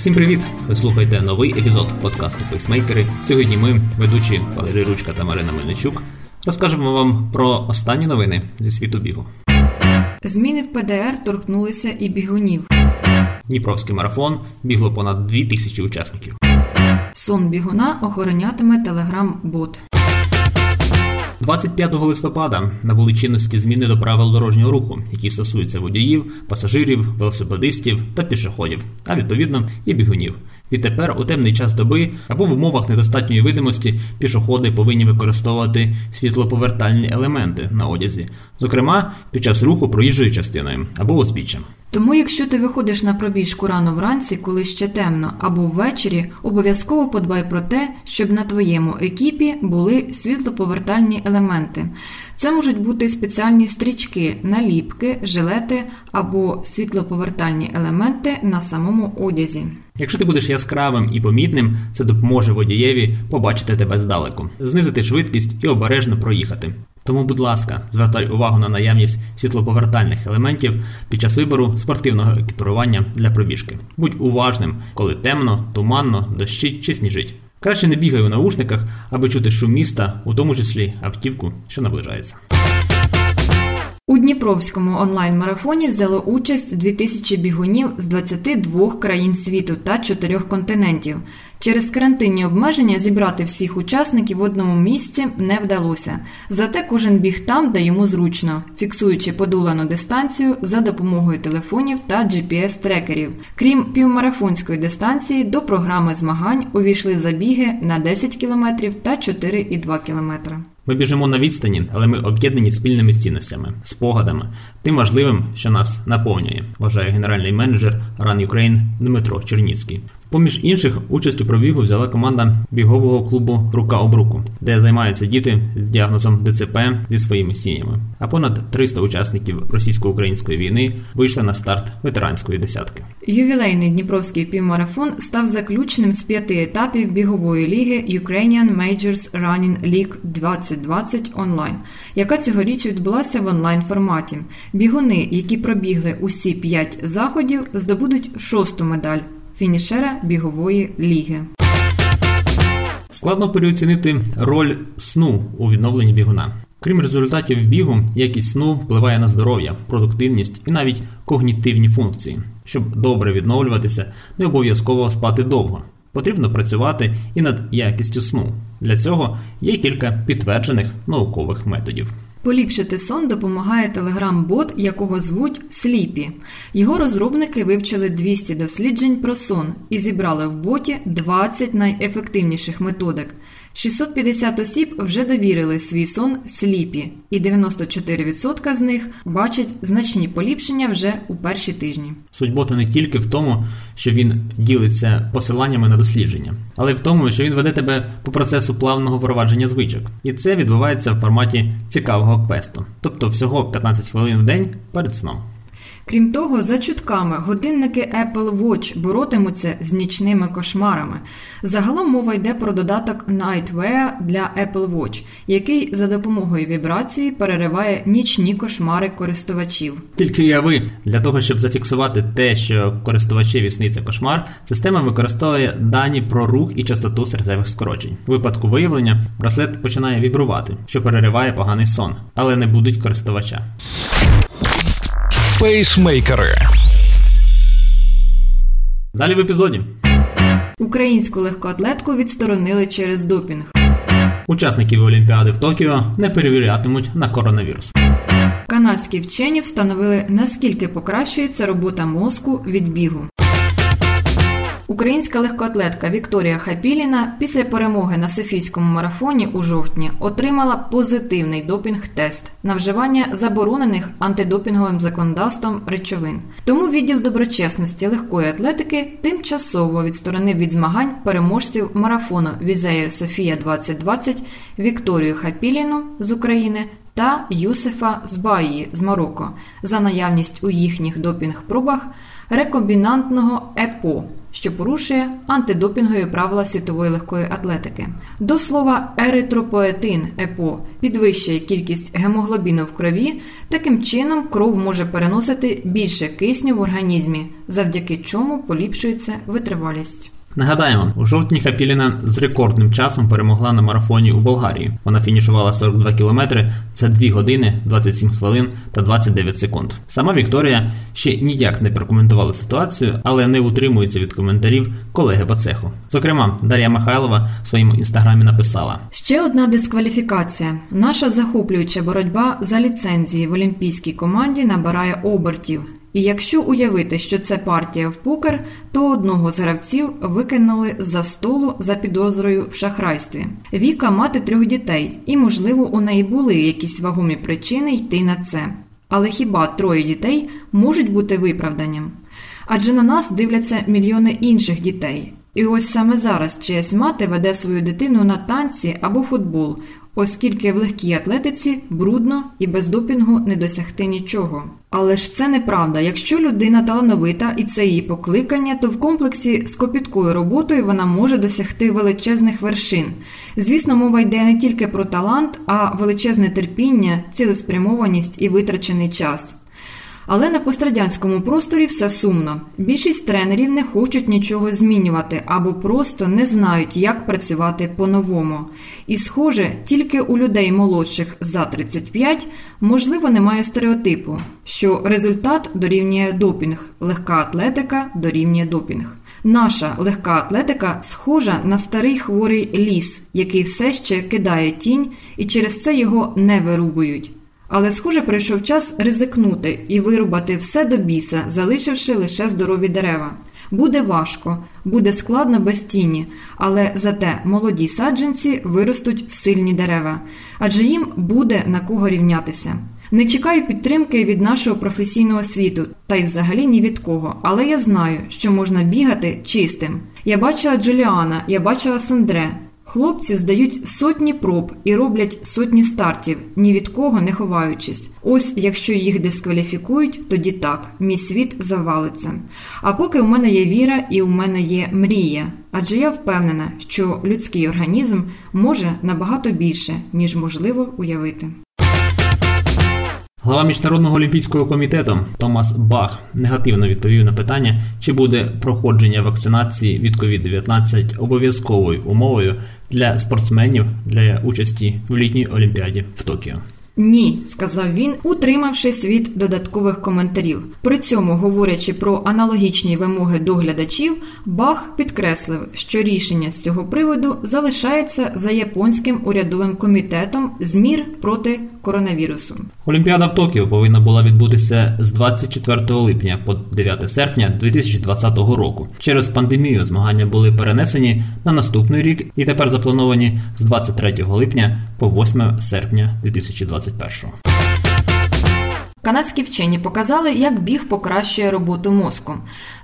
Всім привіт! Ви слухаєте новий епізод подкасту Пейсмейкери. Сьогодні ми, ведучі Валерій Ручка та Марина Мельничук, розкажемо вам про останні новини зі світу бігу. Зміни в ПДР торкнулися і бігунів. Дніпровський марафон бігло понад 2 тисячі учасників. Сон бігуна охоронятиме телеграм-бот. 25 листопада набули чинності зміни до правил дорожнього руху, які стосуються водіїв, пасажирів, велосипедистів та пішоходів, а відповідно і бігунів. Відтепер у темний час доби або в умовах недостатньої видимості пішоходи повинні використовувати світлоповертальні елементи на одязі, зокрема під час руху проїжджою частиною або узбіччям. Тому, якщо ти виходиш на пробіжку рано вранці, коли ще темно, або ввечері, обов'язково подбай про те, щоб на твоєму екіпі були світлоповертальні елементи. Це можуть бути спеціальні стрічки, наліпки, жилети або світлоповертальні елементи на самому одязі. Якщо ти будеш яскравим і помітним, це допоможе водієві побачити тебе здалеку, знизити швидкість і обережно проїхати. Тому, будь ласка, звертай увагу на наявність світлоповертальних елементів під час вибору спортивного екіпірування для пробіжки. Будь уважним, коли темно, туманно, дощить чи сніжить. Краще не бігай у наушниках, аби чути шум міста, у тому числі автівку, що наближається. У Дніпровському онлайн-марафоні взяло участь 2000 бігунів з 22 країн світу та 4 континентів. Через карантинні обмеження зібрати всіх учасників в одному місці не вдалося. Зате кожен біг там, де йому зручно, фіксуючи подолану дистанцію за допомогою телефонів та GPS-трекерів. Крім півмарафонської дистанції, до програми змагань увійшли забіги на 10 км та 4,2 км. Ми біжимо на відстані, але ми об'єднані спільними цінностями, спогадами, тим важливим, що нас наповнює, вважає генеральний менеджер Run Ukraine Дмитро Черніцький. Поміж інших, участь у пробігу взяла команда бігового клубу Рука об руку, де займаються діти з діагнозом ДЦП зі своїми сім'ями. А понад 300 учасників російсько-української війни вийшли на старт ветеранської десятки. Ювілейний Дніпровський півмарафон став заключним з п'яти етапів бігової ліги Ukrainian Majors Running League 2020 онлайн, яка цьогоріч відбулася в онлайн форматі. Бігуни, які пробігли усі п'ять заходів, здобудуть шосту медаль фінішера бігової ліги. Складно переоцінити роль сну у відновленні бігуна. Крім результатів бігу, якість сну впливає на здоров'я, продуктивність і навіть когнітивні функції. Щоб добре відновлюватися, не обов'язково спати довго. Потрібно працювати і над якістю сну. Для цього є кілька підтверджених наукових методів. Поліпшити сон допомагає телеграм-бот, якого звуть Сліпі. Його розробники вивчили 200 досліджень про сон і зібрали в боті 20 найефективніших методик. 650 осіб вже довірили свій сон сліпі, і 94% з них бачать значні поліпшення вже у перші тижні. Суть бота не тільки в тому, що він ділиться посиланнями на дослідження, але й в тому, що він веде тебе по процесу плавного впровадження звичок. І це відбувається в форматі цікавого квесту, тобто всього 15 хвилин в день перед сном. Крім того, за чутками годинники Apple Watch боротимуться з нічними кошмарами. Загалом мова йде про додаток Nightwear для Apple Watch, який за допомогою вібрації перериває нічні кошмари користувачів. Тільки уяви, для того, щоб зафіксувати те, що користувачеві сниться кошмар, система використовує дані про рух і частоту серцевих скорочень. У випадку виявлення браслет починає вібрувати, що перериває поганий сон, але не будуть користувача. Пейсмейкери. Далі в епізоді. Українську легкоатлетку відсторонили через допінг. Учасників Олімпіади в Токіо не перевірятимуть на коронавірус. Канадські вчені встановили наскільки покращується робота мозку від бігу. Українська легкоатлетка Вікторія Хапіліна після перемоги на Софійському марафоні у жовтні отримала позитивний допінг-тест на вживання заборонених антидопінговим законодавством речовин. Тому відділ доброчесності легкої атлетики тимчасово відсторонив від змагань переможців марафону Wizz Air Софія 2020 Вікторію Хапіліну з України та Юсефа Збаї з Марокко за наявність у їхніх допінг-пробах рекомбінантного ЕПО, що порушує антидопінгові правила світової легкої атлетики. До слова, еритропоетин ЕПО підвищує кількість гемоглобіну в крові, таким чином кров може переносити більше кисню в організмі, завдяки чому поліпшується витривалість. Нагадаємо, у жовтні Хапіліна з рекордним часом перемогла на марафоні у Болгарії. Вона фінішувала 42 кілометри за 2 години, 27 хвилин та 29 секунд. Сама Вікторія ще ніяк не прокоментувала ситуацію, але не утримується від коментарів колеги по цеху. Зокрема, Дар'я Михайлова в своєму інстаграмі написала: ще одна дискваліфікація. Наша захоплююча боротьба за ліцензії в олімпійській команді набирає обертів. І якщо уявити, що це партія в покер, то одного з гравців викинули за столу за підозрою в шахрайстві. Віка мати трьох дітей, і, можливо, у неї були якісь вагомі причини йти на це. Але хіба троє дітей можуть бути виправданням? Адже на нас дивляться мільйони інших дітей. І ось саме зараз чиясь мати веде свою дитину на танці або футбол, оскільки в легкій атлетиці брудно і без допінгу не досягти нічого. Але ж це неправда. Якщо людина талановита і це її покликання, то в комплексі з копіткою роботою вона може досягти величезних вершин. Звісно, мова йде не тільки про талант, а величезне терпіння, цілеспрямованість і витрачений час. Але на пострадянському просторі все сумно. Більшість тренерів не хочуть нічого змінювати або просто не знають, як працювати по-новому. І, схоже, тільки у людей молодших за 35 можливо немає стереотипу, що результат дорівнює допінг, легка атлетика дорівнює допінг. Наша легка атлетика схожа на старий хворий ліс, який все ще кидає тінь, і через це його не вирубують. Але, схоже, прийшов час ризикнути і вирубати все до біса, залишивши лише здорові дерева. Буде важко, буде складно без тіні, але зате молоді саджанці виростуть в сильні дерева, адже їм буде на кого рівнятися. Не чекаю підтримки від нашого професійного світу, та й взагалі ні від кого, але я знаю, що можна бігати чистим. Я бачила Джуліана, я бачила Сандре. Хлопці здають сотні проб і роблять сотні стартів, ні від кого не ховаючись. Ось якщо їх дискваліфікують, тоді так, мій світ завалиться. А поки у мене є віра і у мене є мрія, адже я впевнена, що людський організм може набагато більше, ніж можливо уявити. Глава міжнародного олімпійського комітету Томас Бах негативно відповів на питання, чи буде проходження вакцинації від COVID-19 обов'язковою умовою для спортсменів для участі в літній олімпіаді в Токіо. Ні, сказав він, утримавшись від додаткових коментарів. При цьому, говорячи про аналогічні вимоги до глядачів, Бах підкреслив, що рішення з цього приводу залишається за японським урядовим комітетом з мір проти коронавірусу. Олімпіада в Токіо повинна була відбутися з 24 липня по 9 серпня 2020 року. Через пандемію змагання були перенесені на наступний рік і тепер заплановані з 23 липня по 8 серпня 2021. Канадські вчені показали, як біг покращує роботу мозку.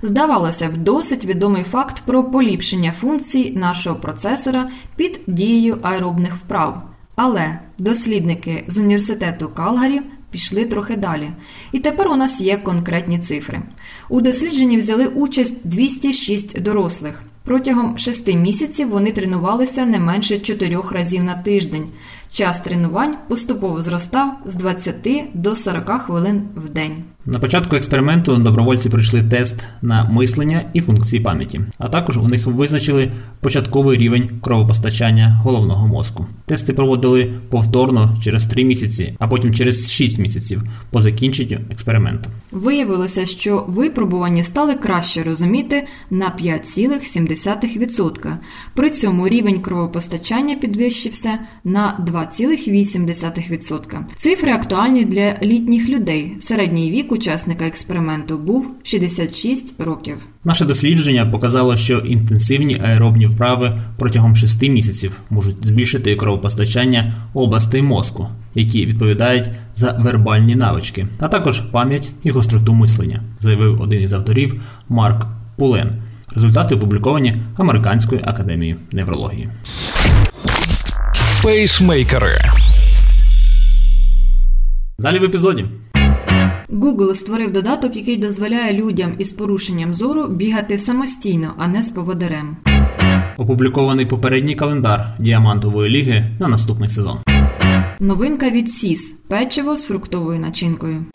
Здавалося б, досить відомий факт про поліпшення функцій нашого процесора під дією аеробних вправ. Але дослідники з університету Калгарі пішли трохи далі. І тепер у нас є конкретні цифри. У дослідженні взяли участь 206 дорослих. Протягом шести місяців вони тренувалися не менше чотирьох разів на тиждень. Час тренувань поступово зростав з 20 до 40 хвилин в день. На початку експерименту добровольці пройшли тест на мислення і функції пам'яті, а також у них визначили початковий рівень кровопостачання головного мозку. Тести проводили повторно через 3 місяці, а потім через 6 місяців по закінченню експерименту. Виявилося, що випробувані стали краще розуміти на 5,7%. При цьому рівень кровопостачання підвищився на 2,8%. Цифри актуальні для літніх людей. Середній вік учасника експерименту був 66 років. Наше дослідження показало, що інтенсивні аеробні вправи протягом 6 місяців можуть збільшити кровопостачання областей мозку, які відповідають за вербальні навички, а також пам'ять і гостроту мислення, заявив один із авторів Марк Пулен. Результати опубліковані Американською академією неврології. Пейсмейкери Далі в епізоді. Google створив додаток, який дозволяє людям із порушенням зору бігати самостійно, а не з поводирем. Опублікований попередній календар діамантової ліги на наступний сезон. Новинка від SIS – печиво з фруктовою начинкою.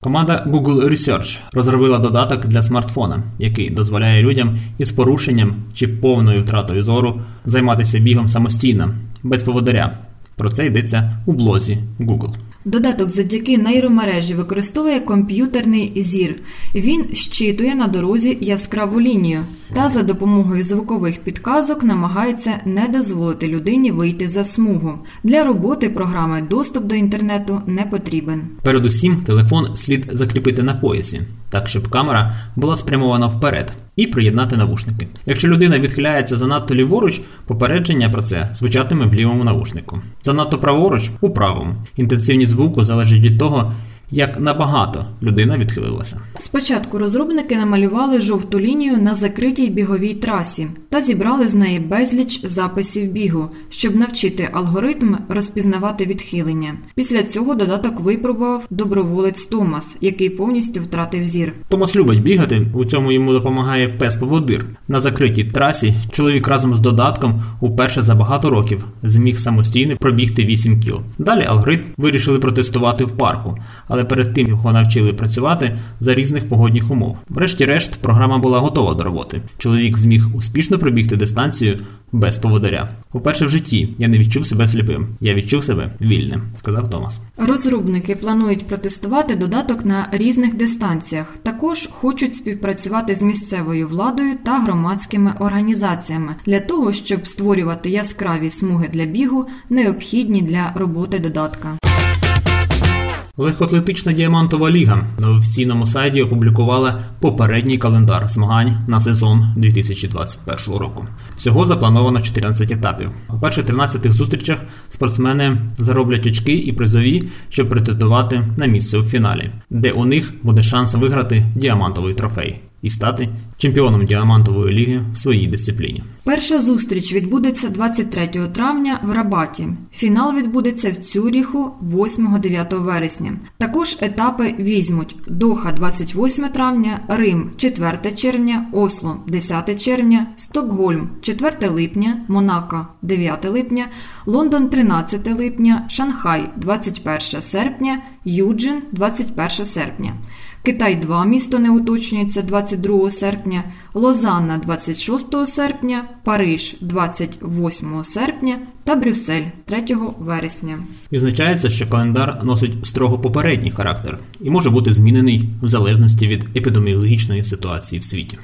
Команда Google Research розробила додаток для смартфона, який дозволяє людям із порушенням чи повною втратою зору займатися бігом самостійно, без поводиря. Про це йдеться у блозі Google. Додаток завдяки нейромережі використовує комп'ютерний зір. Він щитує на дорозі яскраву лінію та за допомогою звукових підказок намагається не дозволити людині вийти за смугу. Для роботи програми доступ до інтернету не потрібен. Передусім, телефон слід закріпити на поясі, так щоб камера була спрямована вперед, і приєднати навушники. Якщо людина відхиляється занадто ліворуч, попередження про це звучатиме в лівому навушнику. Занадто праворуч у правому. Інтенсивність звуку залежить від того, як набагато людина відхилилася. Спочатку розробники намалювали жовту лінію на закритій біговій трасі та зібрали з неї безліч записів бігу, щоб навчити алгоритм розпізнавати відхилення. Після цього додаток випробував доброволець Томас, який повністю втратив зір. Томас любить бігати, у цьому йому допомагає пес поводир. На закритій трасі чоловік разом з додатком уперше за багато років зміг самостійно пробігти 8 кіл. Далі алгоритм вирішили протестувати в парку, але перед тим його навчили працювати за різних погодних умов. Врешті-решт, програма була готова до роботи. Чоловік зміг успішно пробігти дистанцію без поводиря. Уперше в житті я не відчув себе сліпим. Я відчув себе вільним, сказав Томас. Розробники планують протестувати додаток на різних дистанціях. Також хочуть співпрацювати з місцевою владою та громадськими організаціями для того, щоб створювати яскраві смуги для бігу, необхідні для роботи додатка. Легкоатлетична діамантова ліга на офіційному сайті опублікувала попередній календар змагань на сезон 2021 року. Всього заплановано 14 етапів. У перших 13 зустрічах спортсмени зароблять очки і призові, щоб претендувати на місце у фіналі, де у них буде шанс виграти діамантовий трофей і стати чемпіоном діамантової ліги в своїй дисципліні. Перша зустріч відбудеться 23 травня в Рабаті. Фінал відбудеться в Цюріху 8-9 вересня. Також етапи візьмуть Доха 28 травня, Рим 4 червня, Осло 10 червня, Стокгольм 4 липня, Монако 9 липня, Лондон 13 липня, Шанхай 21 серпня, Юджин 21 серпня. Китай 2 місто не уточнюється 22 серпня, Лозанна 26 серпня, Париж 28 серпня та Брюссель 3 вересня. Відзначається, що календар носить строго попередній характер і може бути змінений в залежності від епідеміологічної ситуації в світі.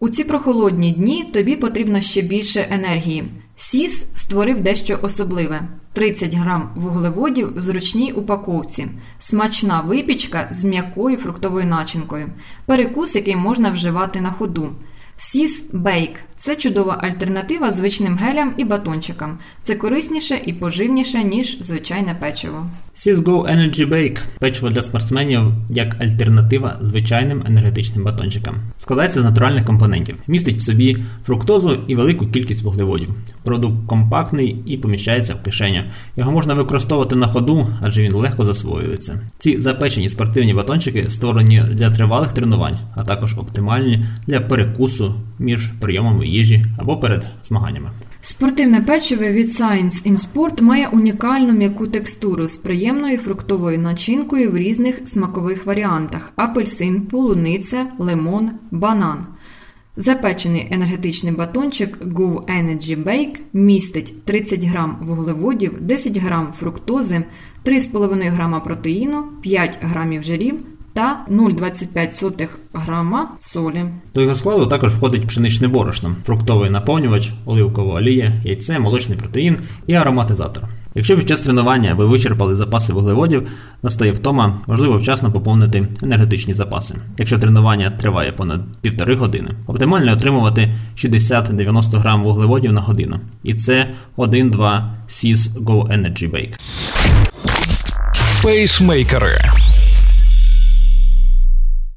У ці прохолодні дні тобі потрібно ще більше енергії. Сіс створив дещо особливе: 30 грам вуглеводів в зручній упаковці, смачна випічка з м'якою фруктовою начинкою, перекус, який можна вживати на ходу. Сіс Бейк це чудова альтернатива звичним гелям і батончикам. Це корисніше і поживніше, ніж звичайне печиво. Cisgo Energy Bake – печиво для спортсменів як альтернатива звичайним енергетичним батончикам. Складається з натуральних компонентів, містить в собі фруктозу і велику кількість вуглеводів. Продукт компактний і поміщається в кишеню. Його можна використовувати на ходу, адже він легко засвоюється. Ці запечені спортивні батончики створені для тривалих тренувань, а також оптимальні для перекусу між прийомами їжі або перед змаганнями. Спортивне печиво від Science in Sport має унікальну м'яку текстуру з приємною фруктовою начинкою в різних смакових варіантах: апельсин, полуниця, лимон, банан. Запечений енергетичний батончик Go Energy Bake містить 30 грам вуглеводів, 10 грам фруктози, 3,5 грама протеїну, 5 грамів жирів та 0,25 грама солі. До його складу також входить пшеничне борошно, фруктовий наповнювач, оливкова олія, яйце, молочний протеїн і ароматизатор. Якщо під час тренування ви вичерпали запаси вуглеводів, настає втома, важливо вчасно поповнити енергетичні запаси. Якщо тренування триває понад півтори години, оптимально отримувати 60-90 грам вуглеводів на годину. І це 1-2 SIS Go Energy Bake. Пейсмейкери.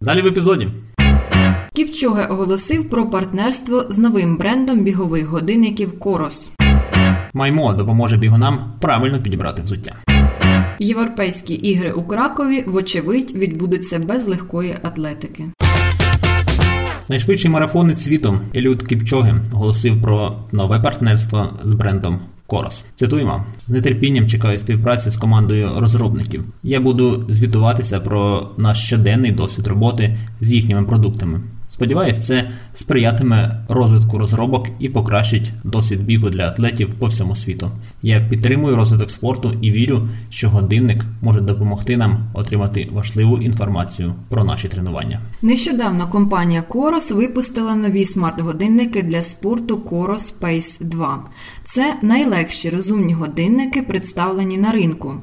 Далі в епізоді. Кіпчоге оголосив про партнерство з новим брендом бігових годинників Корос. Маймо допоможе бігунам правильно підібрати взуття. Європейські ігри у Кракові, вочевидь, відбудуться без легкої атлетики. Найшвидший марафонець світу Еліот Кіпчоги оголосив про нове партнерство з брендом Корос. Цитуємо з нетерпінням чекаю співпраці з командою розробників. Я буду звітуватися про наш щоденний досвід роботи з їхніми продуктами. Сподіваюсь, це сприятиме розвитку розробок і покращить досвід бігу для атлетів по всьому світу. Я підтримую розвиток спорту і вірю, що годинник може допомогти нам отримати важливу інформацію про наші тренування. Нещодавно компанія Coros випустила нові смарт-годинники для спорту Coros Pace 2. Це найлегші розумні годинники, представлені на ринку.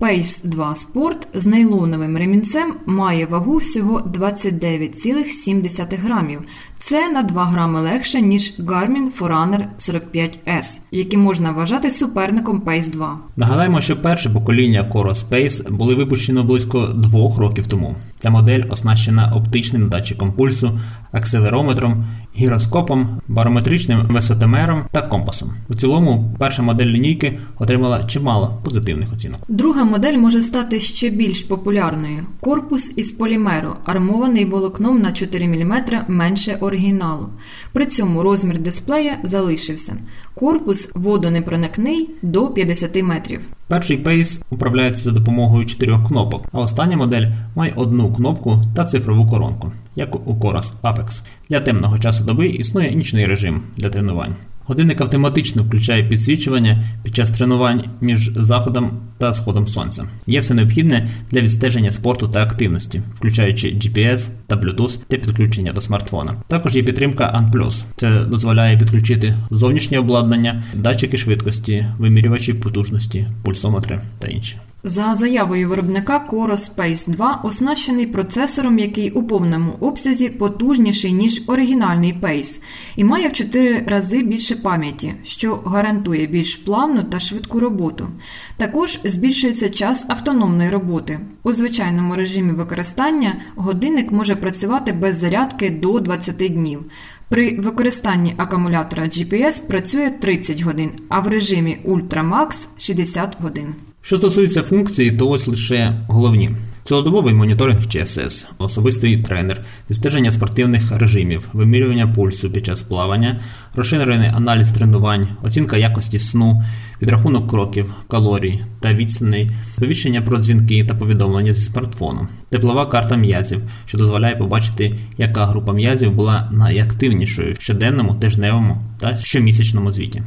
Pace 2 Sport з нейлоновим ремінцем має вагу всього 29,7 грамів. Це на 2 грами легше, ніж Garmin Forerunner 45S, які можна вважати суперником Pace 2. Нагадаємо, що перше покоління Coros Space були випущено близько двох років тому. Ця модель оснащена оптичним датчиком пульсу, акселерометром, гіроскопом, барометричним висотомером та компасом. У цілому, перша модель лінійки отримала чимало позитивних оцінок. Друга модель може стати ще більш популярною. Корпус із полімеру, армований волокном на 4 мм менше оригіналу. При цьому розмір дисплея залишився. Корпус водонепроникний до 50 метрів. Перший Pace управляється за допомогою чотирьох кнопок, а остання модель має одну кнопку та цифрову коронку, як у Coros Apex. Для темного часу доби існує нічний режим для тренувань. Годинник автоматично включає підсвічування під час тренувань між заходом та сходом сонця. Є все необхідне для відстеження спорту та активності, включаючи GPS та Bluetooth та підключення до смартфона. Також є підтримка ANT Plus. Це дозволяє підключити зовнішнє обладнання, датчики швидкості, вимірювачі потужності, пульсометри та інші. За заявою виробника Coros Space 2 оснащений процесором, який у повному обсязі потужніший, ніж оригінальний Pace, і має в 4 рази більше пам'яті, що гарантує більш плавну та швидку роботу. Також збільшується час автономної роботи. У звичайному режимі використання годинник може працювати без зарядки до 20 днів. При використанні акумулятора GPS працює 30 годин, а в режимі Ultra Max 60 годин. Що стосується функцій, то ось лише головні. Цілодобовий моніторинг ЧСС, особистий тренер, відстеження спортивних режимів, вимірювання пульсу під час плавання, розширений аналіз тренувань, оцінка якості сну, підрахунок кроків, калорій та відстаней, повіщення про дзвінки та повідомлення зі смартфону, теплова карта м'язів, що дозволяє побачити, яка група м'язів була найактивнішою в щоденному, тижневому та щомісячному звіті.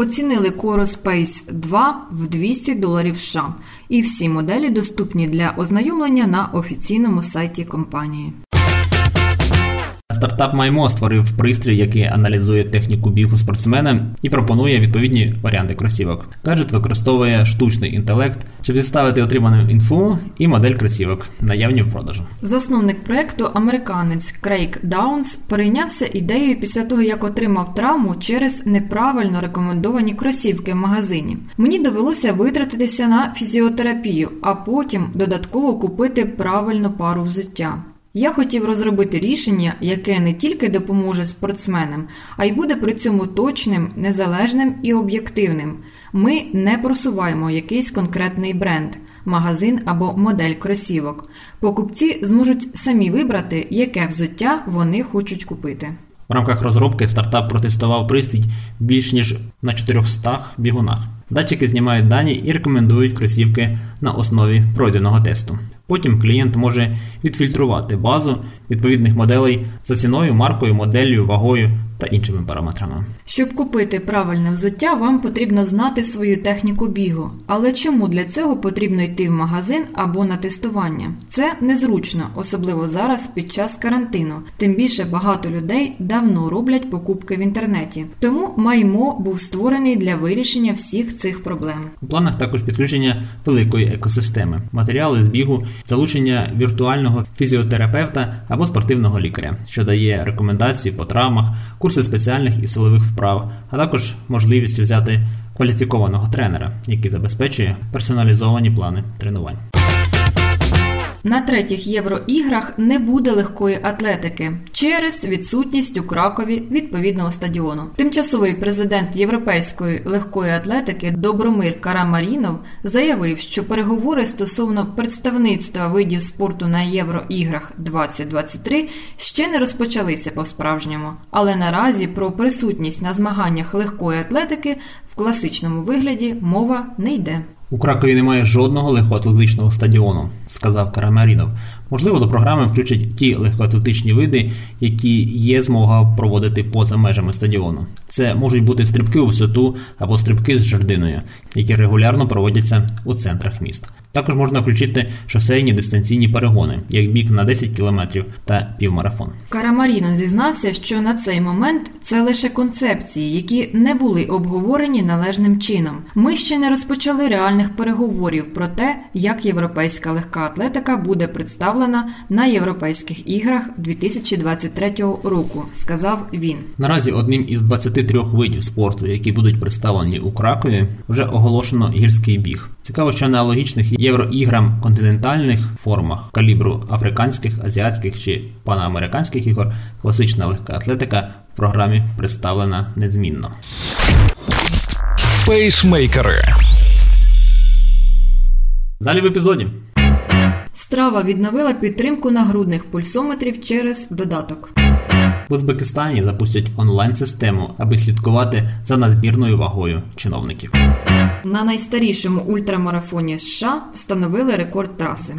Оцінили Coros Space 2 в 200 доларів США, і всі моделі доступні для ознайомлення на офіційному сайті компанії. Стартап Маймо створив пристрій, який аналізує техніку бігу спортсмена і пропонує відповідні варіанти кросівок. Гаджет використовує штучний інтелект, щоб зіставити отриману інфу і модель кросівок, наявні в продажу. Засновник проекту, американець Крейг Даунс, перейнявся ідеєю після того, як отримав травму через неправильно рекомендовані кросівки в магазині. Мені довелося витратитися на фізіотерапію, а потім додатково купити правильну пару взуття. Я хотів розробити рішення, яке не тільки допоможе спортсменам, а й буде при цьому точним, незалежним і об'єктивним. Ми не просуваємо якийсь конкретний бренд, магазин або модель кросівок. Покупці зможуть самі вибрати, яке взуття вони хочуть купити. В рамках розробки стартап протестував пристрій більш ніж на 400 бігунах. Датчики знімають дані і рекомендують кросівки на основі пройденого тесту. Потім клієнт може відфільтрувати базу відповідних моделей за ціною, маркою, моделлю, вагою та іншими параметрами. Щоб купити правильне взуття, вам потрібно знати свою техніку бігу. Але чому для цього потрібно йти в магазин або на тестування? Це незручно, особливо зараз під час карантину. Тим більше багато людей давно роблять покупки в інтернеті. Тому маймо був створений для вирішення всіх цих проблем. У планах також підключення великої екосистеми, матеріали з бігу, залучення віртуального фізіотерапевта або спортивного лікаря, що дає рекомендації по травмах, курси спеціальних і силових вправ, а також можливість взяти кваліфікованого тренера, який забезпечує персоналізовані плани тренувань. На третіх євроіграх не буде легкої атлетики через відсутність у Кракові відповідного стадіону. Тимчасовий президент європейської легкої атлетики Добромир Карамарінов заявив, що переговори стосовно представництва видів спорту на євроіграх 2023 ще не розпочалися по справжньому, але наразі про присутність на змаганнях легкої атлетики в класичному вигляді мова не йде. У Кракові немає жодного легкоатлетичного стадіону, сказав Карамарінов. Можливо, до програми включать ті легкоатлетичні види, які є змога проводити поза межами стадіону. Це можуть бути стрибки у висоту або стрибки з жердиною, які регулярно проводяться у центрах міст. Також можна включити шосейні дистанційні перегони, як бік на 10 км та півмарафон. Карамаріно зізнався, що на цей момент це лише концепції, які не були обговорені належним чином. Ми ще не розпочали реальних переговорів про те, як європейська легка атлетика буде представлена на європейських іграх 2023 року, сказав він. Наразі одним із 23 видів спорту, які будуть представлені у Кракові, вже оголошено гірський біг. Цікаво, що аналогічних євроіграм континентальних формах калібру африканських, азіатських чи паноамериканських ігор класична легка атлетика в програмі представлена незмінно. Пейсмейкери. Далі в епізоді. Страва відновила підтримку нагрудних пульсометрів через додаток. В Узбекистані запустять онлайн-систему, аби слідкувати за надмірною вагою чиновників. На найстарішому ультрамарафоні США встановили рекорд траси.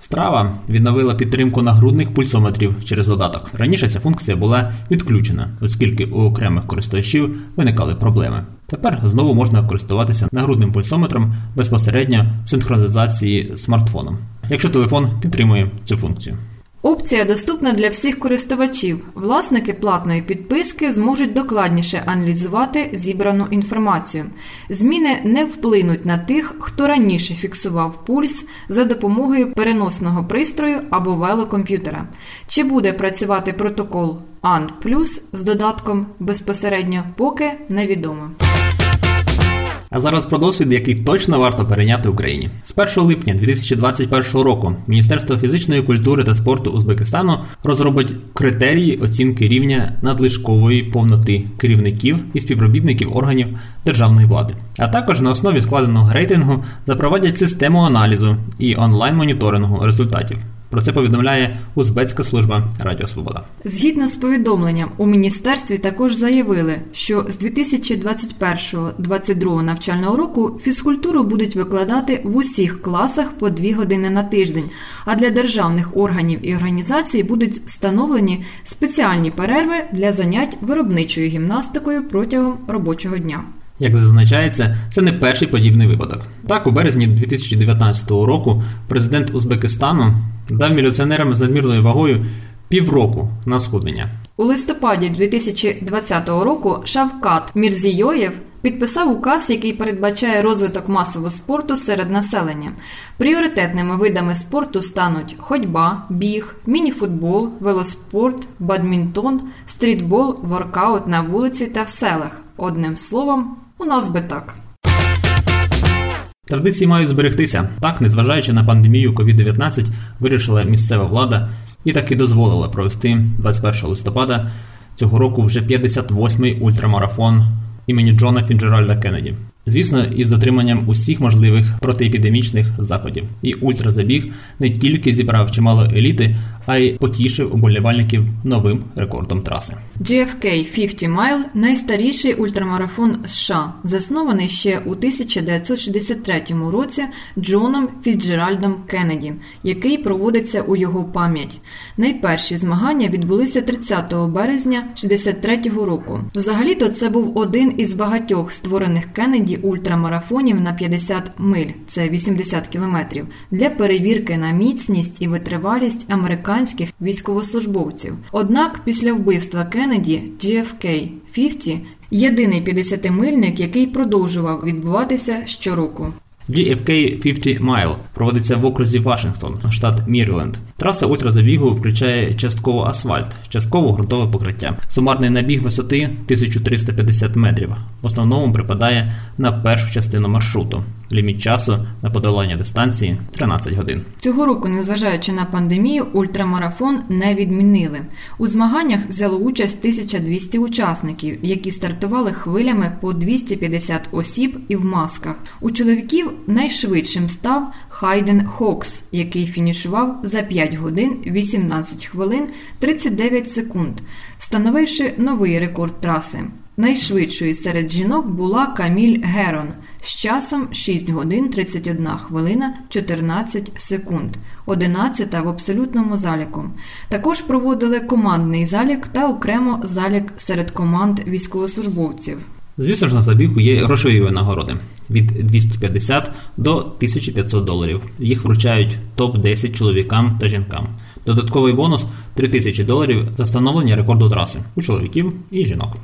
Страва відновила підтримку нагрудних пульсометрів через додаток. Раніше ця функція була відключена, оскільки у окремих користувачів виникали проблеми. Тепер знову можна користуватися нагрудним пульсометром безпосередньо в синхронізації з смартфоном, якщо телефон підтримує цю функцію. Опція доступна для всіх користувачів. Власники платної підписки зможуть докладніше аналізувати зібрану інформацію. Зміни не вплинуть на тих, хто раніше фіксував пульс за допомогою переносного пристрою або велокомп'ютера. Чи буде працювати протокол ANT+, з додатком безпосередньо, поки невідомо. А зараз про досвід, який точно варто перейняти Україні. З 1 липня 2021 року Міністерство фізичної культури та спорту Узбекистану розробить критерії оцінки рівня надлишкової повноти керівників і співробітників органів державної влади. А також на основі складеного рейтингу запровадять систему аналізу і онлайн-моніторингу результатів. Про це повідомляє Узбецька служба Радіо Свобода. Згідно з повідомленням, у міністерстві також заявили, що з 2021-2022 навчального року фізкультуру будуть викладати в усіх класах по дві години на тиждень. А для державних органів і організацій будуть встановлені спеціальні перерви для занять виробничою гімнастикою протягом робочого дня. Як зазначається, це не перший подібний випадок. Так, у березні 2019 року президент Узбекистану дав міліціонерам з надмірною вагою півроку на схуднення. У листопаді 2020 року Шавкат Мірзійоєв підписав указ, який передбачає розвиток масового спорту серед населення. Пріоритетними видами спорту стануть ходьба, біг, мініфутбол, велоспорт, бадмінтон, стрітбол, воркаут на вулиці та в селах. Одним словом, у нас би так. Традиції мають зберегтися. Так, незважаючи на пандемію COVID-19, вирішила місцева влада і таки дозволила провести 21 листопада цього року вже 58-й ультрамарафон імені Джона Фінджеральда Кеннеді. Звісно, із дотриманням усіх можливих протиепідемічних заходів. І ультразабіг не тільки зібрав чимало еліти, а й потішив уболівальників новим рекордом траси. GFK 50 Mile – найстаріший ультрамарафон США, заснований ще у 1963 році Джоном Фіджеральдом Кеннеді, який проводиться у його пам'ять. Найперші змагання відбулися 30 березня 63 року. Взагалі-то це був один із багатьох створених Кеннеді ультрамарафонів на 50 миль, це 80 кілометрів, для перевірки на міцність і витривалість американських військовослужбовців. Однак після вбивства Кеннеді GFK 50 єдиний 50-мильник, який продовжував відбуватися щороку. GFK 50 Mile проводиться в окрузі Вашингтон, штат Міріленд. Траса ультразабігу включає частково асфальт, частково ґрунтове покриття. Сумарний набіг висоти 1350 метрів. В основному припадає на першу частину маршруту. Ліміт часу на подолання дистанції 13 годин. Цього року, незважаючи на пандемію, ультрамарафон не відмінили. У змаганнях взяло участь 1200 учасників, які стартували хвилями по 250 осіб і в масках. У чоловіків найшвидшим став Хайден Хокс, який фінішував за 5 годин 18 хвилин 39 секунд, встановивши новий рекорд траси. Найшвидшою серед жінок була Каміль Герон з часом 6 годин 31 хвилина 14 секунд, 11 в абсолютному заліку. Також проводили командний залік та окремо залік серед команд військовослужбовців. Звісно ж, на забігу є грошові винагороди від 250 до 1500 доларів. Їх вручають топ-10 чоловікам та жінкам. Додатковий бонус 3000 доларів за встановлення рекорду траси у чоловіків і жінок.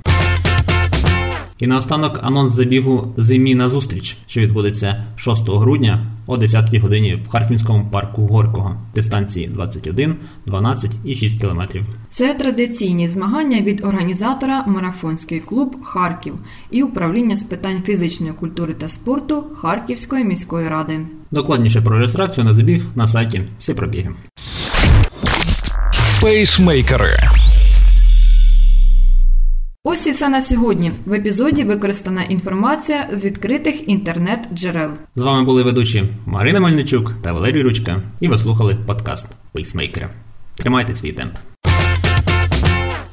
І наостанок анонс забігу Зимі на зустріч, що відбудеться 6 грудня о 10 годині в Харківському парку Горького, дистанції 21, 12 і 6 кілометрів. Це традиційні змагання від організатора Марафонський клуб Харків і управління з питань фізичної культури та спорту Харківської міської ради. Докладніше про реєстрацію на забіг на сайті всі пробіги. Пейсмейкери. Ось і все на сьогодні. В епізоді використана інформація з відкритих інтернет-джерел. З вами були ведучі Марина Мельничук та Валерій Ручка, і ви слухали подкаст Пейсмейкера. Тримайте свій темп.